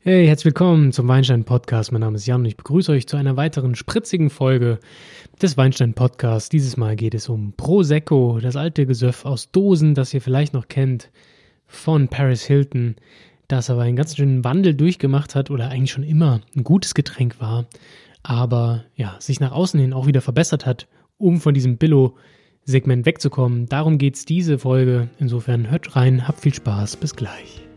Hey, herzlich willkommen zum Weinstein Podcast. Mein Name ist Jan und ich begrüße euch zu einer weiteren spritzigen Folge des Weinstein Podcasts. Dieses Mal geht es um Prosecco, das alte Gesöff aus Dosen, das ihr vielleicht noch kennt von Paris Hilton, das aber einen ganz schönen Wandel durchgemacht hat oder eigentlich schon immer ein gutes Getränk war, aber ja, sich nach außen hin auch wieder verbessert hat, um von diesem Billo-Segment wegzukommen. Darum geht es diese Folge. Insofern hört rein, habt viel Spaß, bis gleich.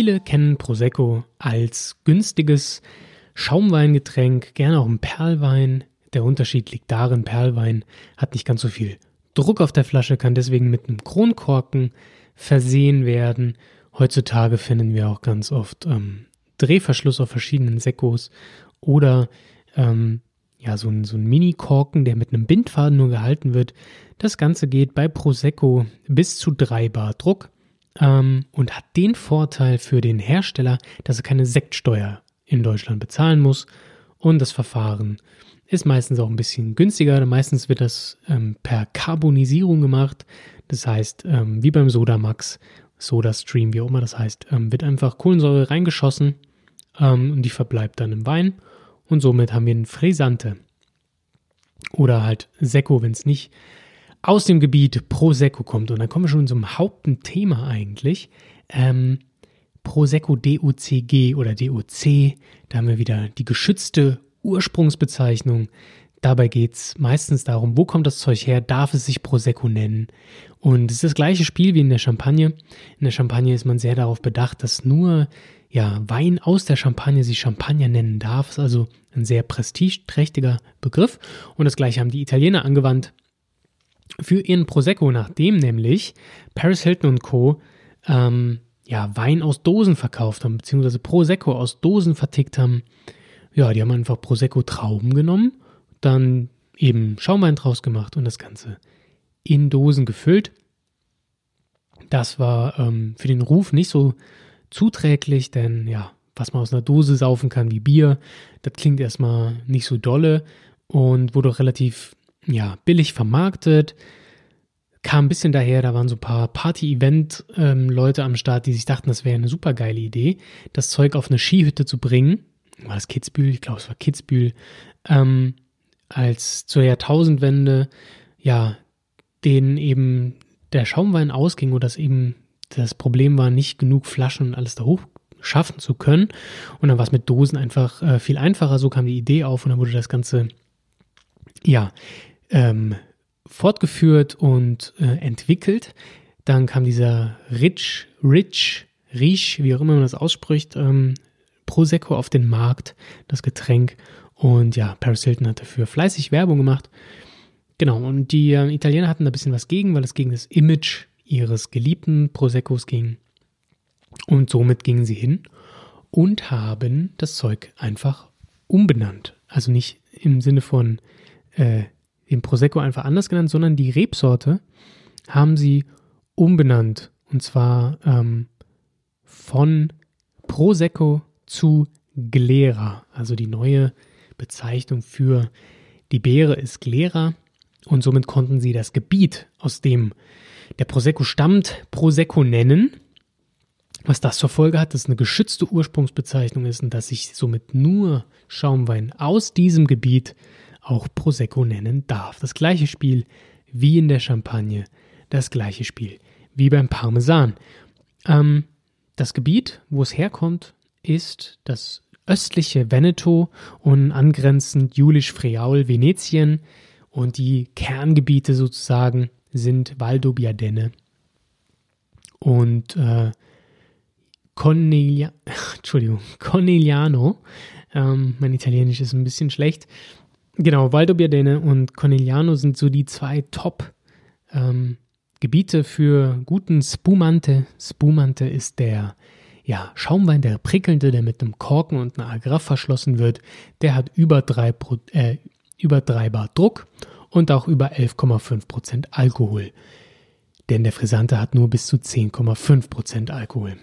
Viele kennen Prosecco als günstiges Schaumweingetränk, gerne auch ein Perlwein. Der Unterschied liegt darin, Perlwein hat nicht ganz so viel Druck auf der Flasche, kann deswegen mit einem Kronkorken versehen werden. Heutzutage finden wir auch ganz oft ähm, Drehverschluss auf verschiedenen Sekkos oder ähm, ja, so ein, so ein Mini-Korken, der mit einem Bindfaden nur gehalten wird. Das Ganze geht bei Prosecco bis zu 3 Bar Druck ähm, und hat den Vorteil für den Hersteller, dass er keine Sektsteuer in Deutschland bezahlen muss. Und das Verfahren ist meistens auch ein bisschen günstiger. Meistens wird das ähm, per Carbonisierung gemacht. Das heißt, ähm, wie beim Sodamax, Sodastream, wie auch immer das heißt, ähm, wird einfach Kohlensäure reingeschossen ähm, und die verbleibt dann im Wein. Und somit haben wir ein Frisante. Oder halt Sekko, wenn es nicht aus dem Gebiet Prosecco kommt. Und dann kommen wir schon zum Hauptthema eigentlich. Ähm, Prosecco DOCG oder DOC, da haben wir wieder die geschützte Ursprungsbezeichnung. Dabei geht es meistens darum, wo kommt das Zeug her, darf es sich Prosecco nennen. Und es ist das gleiche Spiel wie in der Champagne. In der Champagne ist man sehr darauf bedacht, dass nur ja, Wein aus der Champagne sich Champagner nennen darf. Ist also ein sehr prestigeträchtiger Begriff. Und das gleiche haben die Italiener angewandt für ihren Prosecco, nachdem nämlich Paris Hilton und Co. Ähm, ja, Wein aus Dosen verkauft haben, beziehungsweise Prosecco aus Dosen vertickt haben. Ja, die haben einfach Prosecco-Trauben genommen, dann eben Schaumwein draus gemacht und das Ganze in Dosen gefüllt. Das war ähm, für den Ruf nicht so zuträglich, denn ja, was man aus einer Dose saufen kann wie Bier, das klingt erstmal nicht so dolle und wurde auch relativ ja, billig vermarktet. Kam ein bisschen daher, da waren so ein paar Party-Event-Leute ähm, am Start, die sich dachten, das wäre eine super geile Idee, das Zeug auf eine Skihütte zu bringen. War das Kitzbühel? Ich glaube, es war Kitzbühel. Ähm, als zur Jahrtausendwende, ja, denen eben der Schaumwein ausging oder das eben das Problem war, nicht genug Flaschen und alles da hoch schaffen zu können. Und dann war es mit Dosen einfach äh, viel einfacher. So kam die Idee auf und dann wurde das Ganze, ja, ähm, fortgeführt und äh, entwickelt. Dann kam dieser Rich, Rich, Rich, wie auch immer man das ausspricht, ähm, Prosecco auf den Markt, das Getränk. Und ja, Paris Hilton hat dafür fleißig Werbung gemacht. Genau, und die äh, Italiener hatten da ein bisschen was gegen, weil es gegen das Image ihres geliebten Proseccos ging. Und somit gingen sie hin und haben das Zeug einfach umbenannt. Also nicht im Sinne von äh, den Prosecco einfach anders genannt, sondern die Rebsorte haben sie umbenannt. Und zwar ähm, von Prosecco zu Glera. Also die neue Bezeichnung für die Beere ist Glera. Und somit konnten sie das Gebiet, aus dem der Prosecco stammt, Prosecco nennen. Was das zur Folge hat, dass es eine geschützte Ursprungsbezeichnung ist und dass sich somit nur Schaumwein aus diesem Gebiet auch Prosecco nennen darf. Das gleiche Spiel wie in der Champagne, das gleiche Spiel wie beim Parmesan. Ähm, das Gebiet, wo es herkommt, ist das östliche Veneto und angrenzend Julisch-Friaul, Venetien und die Kerngebiete sozusagen sind Valdobbiadene und äh, Cornelia, Entschuldigung, Corneliano. Ähm, mein Italienisch ist ein bisschen schlecht. Genau, Valdobbiadene und Corneliano sind so die zwei Top ähm, Gebiete für guten Spumante. Spumante ist der ja, Schaumwein, der prickelnde, der mit einem Korken und einer Agraff verschlossen wird. Der hat über 3, äh, über 3 Bar Druck und auch über 11,5% Alkohol. Denn der Frisante hat nur bis zu 10,5% Alkohol.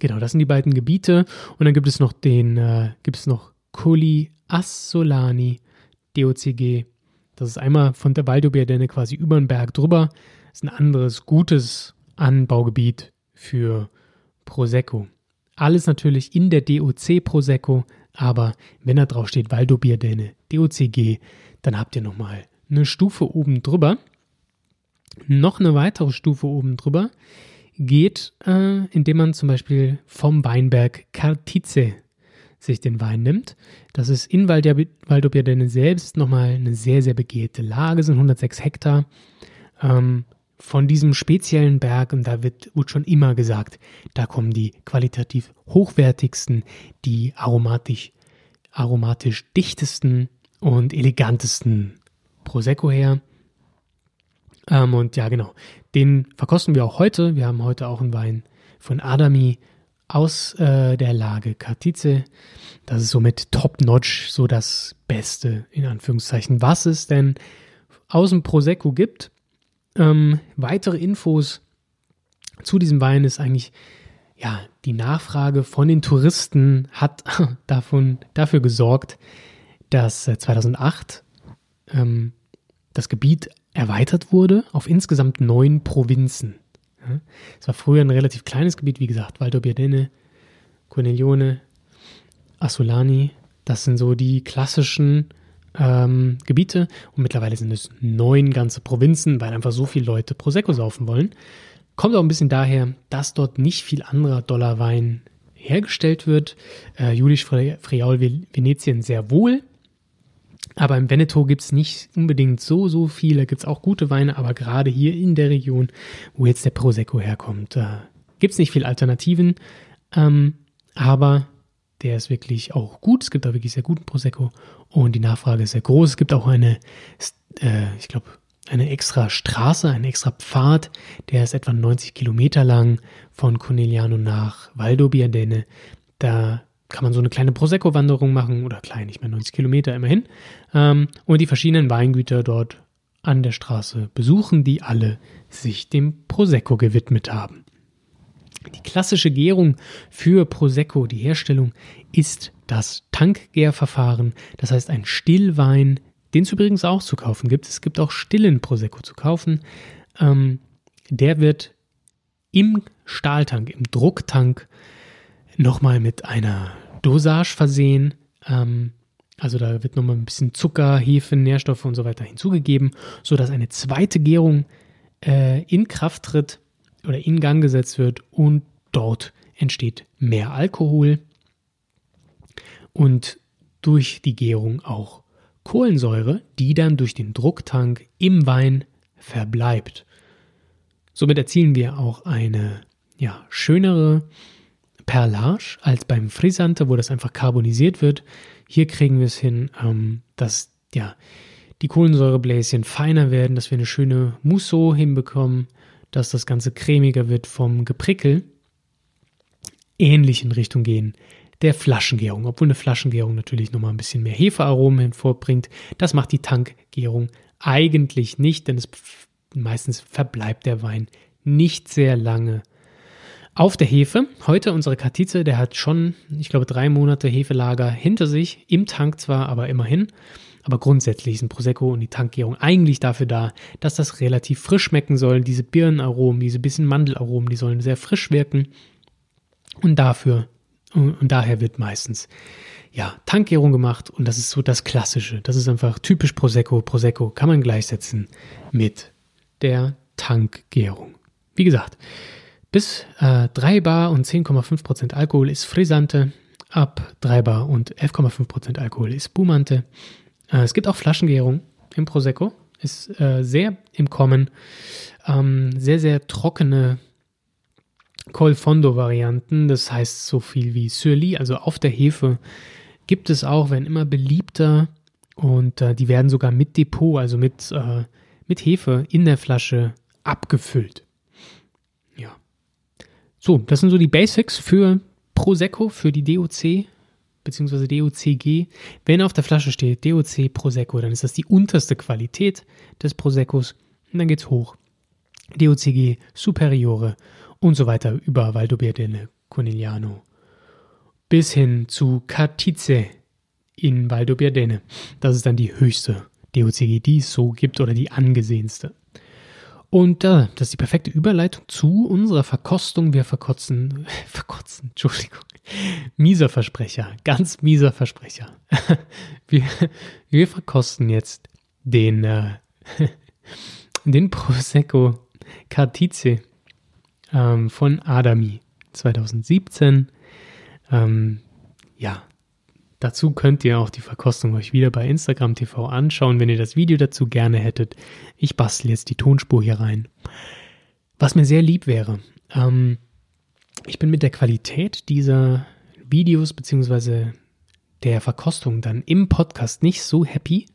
Genau, das sind die beiden Gebiete. Und dann gibt es noch den, äh, gibt es noch Colli Assolani DOCG. Das ist einmal von der Valdobbiadene quasi über den Berg drüber. Das ist ein anderes gutes Anbaugebiet für Prosecco. Alles natürlich in der DOC Prosecco, aber wenn da drauf steht Valdobbiadene DOCG, dann habt ihr nochmal eine Stufe oben drüber. Noch eine weitere Stufe oben drüber geht, äh, indem man zum Beispiel vom Weinberg Cartize sich den Wein nimmt. Das ist in Valdobbiadene selbst nochmal eine sehr, sehr begehrte Lage, sind 106 Hektar. Ähm, von diesem speziellen Berg, und da wird, wird schon immer gesagt, da kommen die qualitativ hochwertigsten, die aromatisch, aromatisch dichtesten und elegantesten Prosecco her. Ähm, und ja, genau, den verkosten wir auch heute. Wir haben heute auch einen Wein von Adami aus äh, der Lage Kartize. Das ist somit top-notch, so das Beste, in Anführungszeichen, was es denn aus dem Prosecco gibt. Ähm, weitere Infos zu diesem Wein ist eigentlich, ja, die Nachfrage von den Touristen hat davon, dafür gesorgt, dass 2008 äh, ähm, das Gebiet erweitert wurde auf insgesamt neun Provinzen. Es war früher ein relativ kleines Gebiet, wie gesagt, Valdobbiadene, Cornelione, Assolani. Das sind so die klassischen ähm, Gebiete und mittlerweile sind es neun ganze Provinzen, weil einfach so viele Leute Prosecco saufen wollen. Kommt auch ein bisschen daher, dass dort nicht viel anderer Dollarwein hergestellt wird. Äh, Julisch Friaul Venetien sehr wohl, aber im Veneto gibt es nicht unbedingt so, so viel. Da gibt es auch gute Weine, aber gerade hier in der Region, wo jetzt der Prosecco herkommt, äh, gibt es nicht viel Alternativen. Ähm, aber der ist wirklich auch gut. Es gibt auch wirklich sehr guten Prosecco und die Nachfrage ist sehr groß. Es gibt auch eine, äh, ich glaube, eine extra Straße, einen extra Pfad, der ist etwa 90 Kilometer lang von Corneliano nach Valdobbiadene. Da kann man so eine kleine Prosecco-Wanderung machen oder klein, nicht mehr 90 Kilometer immerhin. Ähm, und die verschiedenen Weingüter dort an der Straße besuchen, die alle sich dem Prosecco gewidmet haben. Die klassische Gärung für Prosecco, die Herstellung, ist das Tankgärverfahren. Das heißt, ein Stillwein, den es übrigens auch zu kaufen gibt. Es gibt auch stillen Prosecco zu kaufen. Ähm, der wird im Stahltank, im Drucktank nochmal mit einer Dosage versehen. Ähm, also da wird nochmal ein bisschen Zucker, Hefe, Nährstoffe und so weiter hinzugegeben, sodass eine zweite Gärung äh, in Kraft tritt oder in Gang gesetzt wird und dort entsteht mehr Alkohol und durch die Gärung auch Kohlensäure, die dann durch den Drucktank im Wein verbleibt. Somit erzielen wir auch eine ja, schönere Perlage als beim Frisante, wo das einfach carbonisiert wird. Hier kriegen wir es hin, ähm, dass ja, die Kohlensäurebläschen feiner werden, dass wir eine schöne Mousse hinbekommen, dass das Ganze cremiger wird vom Geprickel. Ähnlich in Richtung gehen der Flaschengärung, obwohl eine Flaschengärung natürlich nochmal ein bisschen mehr Hefearomen hervorbringt. Das macht die Tankgärung eigentlich nicht, denn es meistens verbleibt der Wein nicht sehr lange auf der Hefe. Heute unsere Katize, der hat schon, ich glaube, drei Monate Hefelager hinter sich, im Tank zwar, aber immerhin. Aber grundsätzlich sind Prosecco und die Tankgärung eigentlich dafür da, dass das relativ frisch schmecken soll. Diese Birnenaromen, diese bisschen Mandelaromen, die sollen sehr frisch wirken. Und dafür, und daher wird meistens ja, Tankgärung gemacht und das ist so das Klassische. Das ist einfach typisch Prosecco. Prosecco kann man gleichsetzen mit der Tankgärung. Wie gesagt, bis äh, 3 Bar und 10,5% Alkohol ist Frisante. Ab 3 Bar und 11,5% Alkohol ist Spumante. Äh, es gibt auch Flaschengärung im Prosecco. Ist äh, sehr im Kommen. Ähm, sehr, sehr trockene Colfondo-Varianten. Das heißt so viel wie Surly, also auf der Hefe, gibt es auch, werden immer beliebter. Und äh, die werden sogar mit Depot, also mit, äh, mit Hefe in der Flasche abgefüllt. So, das sind so die Basics für Prosecco, für die DOC bzw. DOCG. Wenn auf der Flasche steht DOC Prosecco, dann ist das die unterste Qualität des Proseccos und dann geht's hoch. DOCG Superiore und so weiter über Valdobbiadene, Conigliano bis hin zu Catice in Valdobbiadene. Das ist dann die höchste DOCG, die es so gibt oder die angesehenste. Und äh, das ist die perfekte Überleitung zu unserer Verkostung. Wir verkotzen, verkotzen, Entschuldigung, mieser Versprecher, ganz mieser Versprecher. wir, wir verkosten jetzt den, äh, den Prosecco Cartize ähm, von Adami 2017. Ähm, ja, dazu könnt ihr auch die Verkostung euch wieder bei Instagram TV anschauen, wenn ihr das Video dazu gerne hättet. Ich bastel jetzt die Tonspur hier rein. Was mir sehr lieb wäre, ähm, ich bin mit der Qualität dieser Videos bzw. der Verkostung dann im Podcast nicht so happy,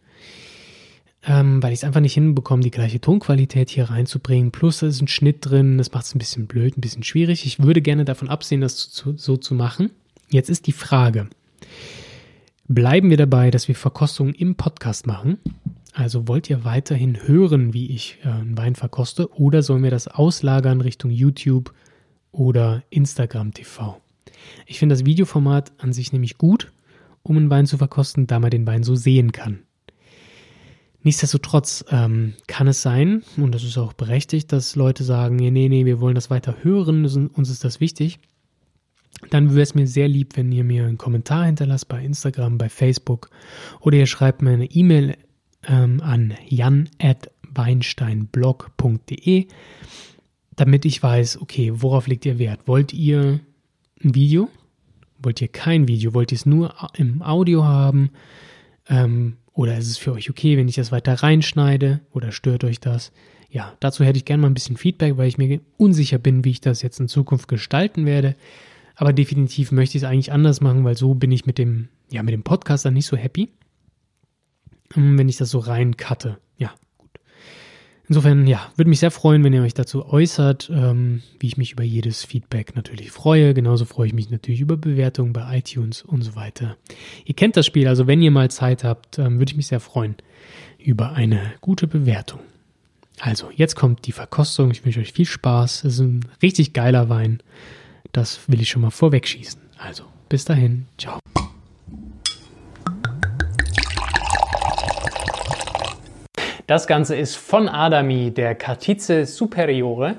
ähm, weil ich es einfach nicht hinbekomme, die gleiche Tonqualität hier reinzubringen. Plus, da ist ein Schnitt drin, das macht es ein bisschen blöd, ein bisschen schwierig. Ich würde gerne davon absehen, das so, so zu machen. Jetzt ist die Frage, bleiben wir dabei, dass wir Verkostungen im Podcast machen? Also wollt ihr weiterhin hören, wie ich äh, einen Wein verkoste oder sollen wir das auslagern Richtung YouTube oder Instagram TV? Ich finde das Videoformat an sich nämlich gut, um einen Wein zu verkosten, da man den Wein so sehen kann. Nichtsdestotrotz ähm, kann es sein, und das ist auch berechtigt, dass Leute sagen, nee, nee, nee, wir wollen das weiter hören, uns ist das wichtig dann wäre es mir sehr lieb, wenn ihr mir einen Kommentar hinterlasst bei Instagram, bei Facebook oder ihr schreibt mir eine E-Mail ähm, an jan.weinsteinblog.de, damit ich weiß, okay, worauf legt ihr Wert? Wollt ihr ein Video? Wollt ihr kein Video? Wollt ihr es nur im Audio haben? Ähm, oder ist es für euch okay, wenn ich das weiter reinschneide? Oder stört euch das? Ja, dazu hätte ich gerne mal ein bisschen Feedback, weil ich mir unsicher bin, wie ich das jetzt in Zukunft gestalten werde. Aber definitiv möchte ich es eigentlich anders machen, weil so bin ich mit dem, ja, mit dem Podcast dann nicht so happy. Ähm, wenn ich das so rein cutte. Ja, gut. Insofern, ja, würde mich sehr freuen, wenn ihr euch dazu äußert, ähm, wie ich mich über jedes Feedback natürlich freue. Genauso freue ich mich natürlich über Bewertungen bei iTunes und so weiter. Ihr kennt das Spiel, also wenn ihr mal Zeit habt, ähm, würde ich mich sehr freuen über eine gute Bewertung. Also, jetzt kommt die Verkostung. Ich wünsche euch viel Spaß. Es ist ein richtig geiler Wein. Das will ich schon mal vorwegschießen. Also, bis dahin. Ciao. Das Ganze ist von Adami, der Cartize Superiore.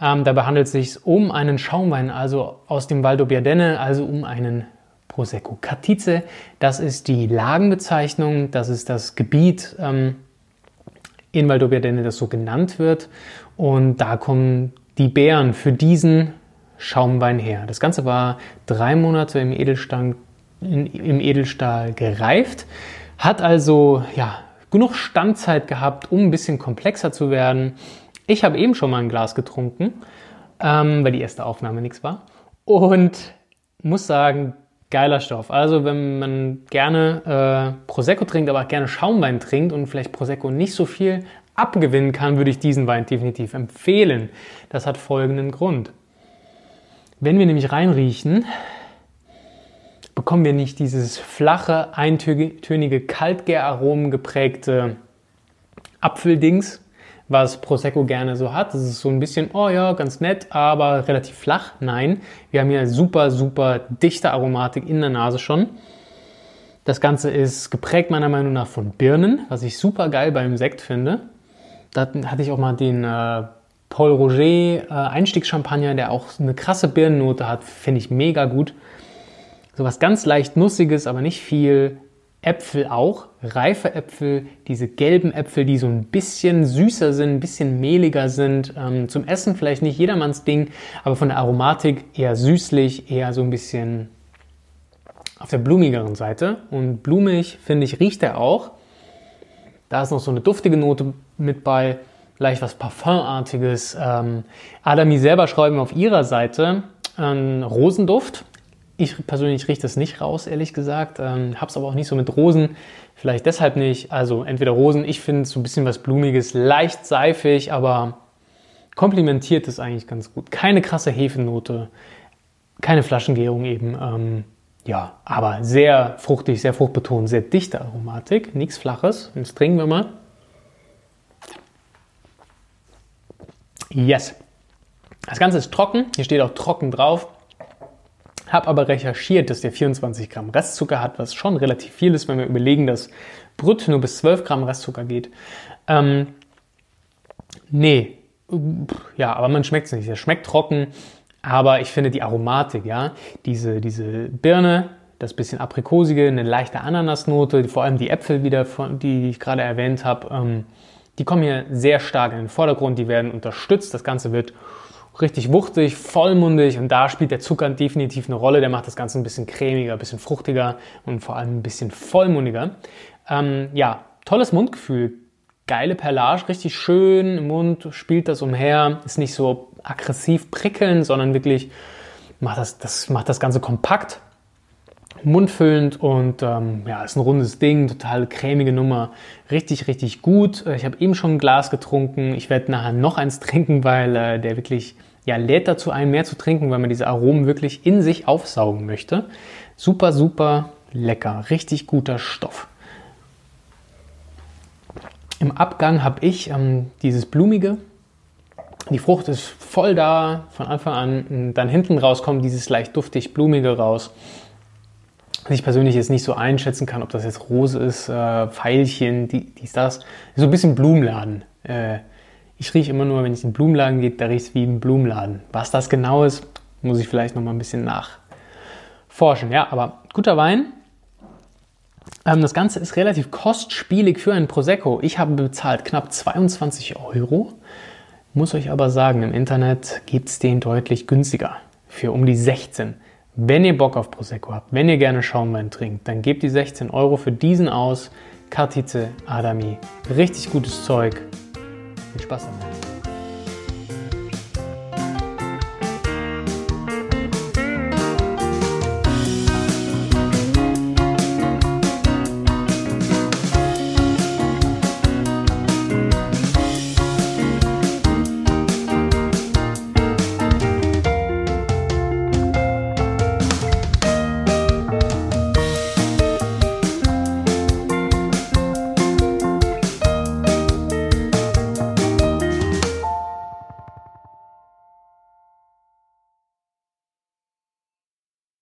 Ähm, dabei handelt es sich um einen Schaumwein, also aus dem Valdobbiadene, also um einen Prosecco Cartize. Das ist die Lagenbezeichnung, das ist das Gebiet ähm, in Valdobbiadene, das so genannt wird. Und da kommen die Beeren für diesen Schaumwein her. Das Ganze war drei Monate im Edelstahl, in, im Edelstahl gereift, hat also ja, genug Standzeit gehabt, um ein bisschen komplexer zu werden. Ich habe eben schon mal ein Glas getrunken, ähm, weil die erste Aufnahme nichts war. Und muss sagen, geiler Stoff. Also wenn man gerne äh, Prosecco trinkt, aber auch gerne Schaumwein trinkt und vielleicht Prosecco nicht so viel abgewinnen kann, würde ich diesen Wein definitiv empfehlen. Das hat folgenden Grund. Wenn wir nämlich reinriechen, bekommen wir nicht dieses flache, eintönige, Kaltgäraromen geprägte Apfeldings, was Prosecco gerne so hat. Das ist so ein bisschen, oh ja, ganz nett, aber relativ flach. Nein, wir haben hier super, super dichte Aromatik in der Nase schon. Das Ganze ist geprägt meiner Meinung nach von Birnen, was ich super geil beim Sekt finde. Da hatte ich auch mal den äh, Paul Roger äh, Einstiegschampagner, der auch eine krasse Birnennote hat, finde ich mega gut. So was ganz leicht Nussiges, aber nicht viel. Äpfel auch, reife Äpfel, diese gelben Äpfel, die so ein bisschen süßer sind, ein bisschen mehliger sind. Ähm, zum Essen vielleicht nicht jedermanns Ding, aber von der Aromatik eher süßlich, eher so ein bisschen auf der blumigeren Seite. Und blumig, finde ich, riecht er auch. Da ist noch so eine duftige Note mit bei leicht was Parfumartiges. Ähm, Adami selber schreiben auf ihrer Seite ähm, Rosenduft. Ich persönlich rieche das nicht raus, ehrlich gesagt. Ähm, hab's aber auch nicht so mit Rosen. Vielleicht deshalb nicht. Also entweder Rosen, ich finde so ein bisschen was Blumiges, leicht seifig, aber komplimentiert es eigentlich ganz gut. Keine krasse Hefenote, keine Flaschengärung eben. Ähm, ja, aber sehr fruchtig, sehr fruchtbetont, sehr dichte Aromatik, nichts Flaches. Jetzt trinken wir mal. Yes. Das Ganze ist trocken, hier steht auch trocken drauf. Habe aber recherchiert, dass der 24 Gramm Restzucker hat, was schon relativ viel ist, wenn wir überlegen, dass Brut nur bis 12 Gramm Restzucker geht. Ähm, nee, ja, aber man schmeckt es nicht. Es schmeckt trocken, aber ich finde die Aromatik, ja, diese, diese Birne, das bisschen aprikosige, eine leichte Ananasnote, vor allem die Äpfel wieder, die ich gerade erwähnt habe, ähm, die kommen hier sehr stark in den Vordergrund, die werden unterstützt. Das Ganze wird richtig wuchtig, vollmundig und da spielt der Zucker definitiv eine Rolle. Der macht das Ganze ein bisschen cremiger, ein bisschen fruchtiger und vor allem ein bisschen vollmundiger. Ähm, ja, tolles Mundgefühl, geile Perlage, richtig schön im Mund, spielt das umher, ist nicht so aggressiv prickeln, sondern wirklich macht das, das macht das Ganze kompakt, mundfüllend und ähm, ja, ist ein rundes Ding, total cremige Nummer, richtig, richtig gut. Äh, ich habe eben schon ein Glas getrunken, ich werde nachher noch eins trinken, weil äh, der wirklich ja, lädt dazu ein, mehr zu trinken, weil man diese Aromen wirklich in sich aufsaugen möchte. Super, super lecker, richtig guter Stoff. Im Abgang habe ich ähm, dieses Blumige. Die Frucht ist voll da von Anfang an. Dann hinten raus kommt dieses leicht duftig Blumige raus. Ich persönlich jetzt nicht so einschätzen kann, ob das jetzt Rose ist, äh, Pfeilchen, die, dies, das. So ein bisschen Blumenladen. Äh, ich rieche immer nur, wenn es in den Blumenladen geht, da riecht es wie im Blumenladen. Was das genau ist, muss ich vielleicht noch mal ein bisschen nachforschen. Ja, aber guter Wein. Ähm, das Ganze ist relativ kostspielig für einen Prosecco. Ich habe bezahlt knapp 22 Euro. Muss euch aber sagen, im Internet gibt es den deutlich günstiger. Für um die 16. Wenn ihr Bock auf Prosecco habt, wenn ihr gerne Schaumwein trinkt, dann gebt die 16 Euro für diesen aus. Kartite Adami. Richtig gutes Zeug. Viel Spaß damit.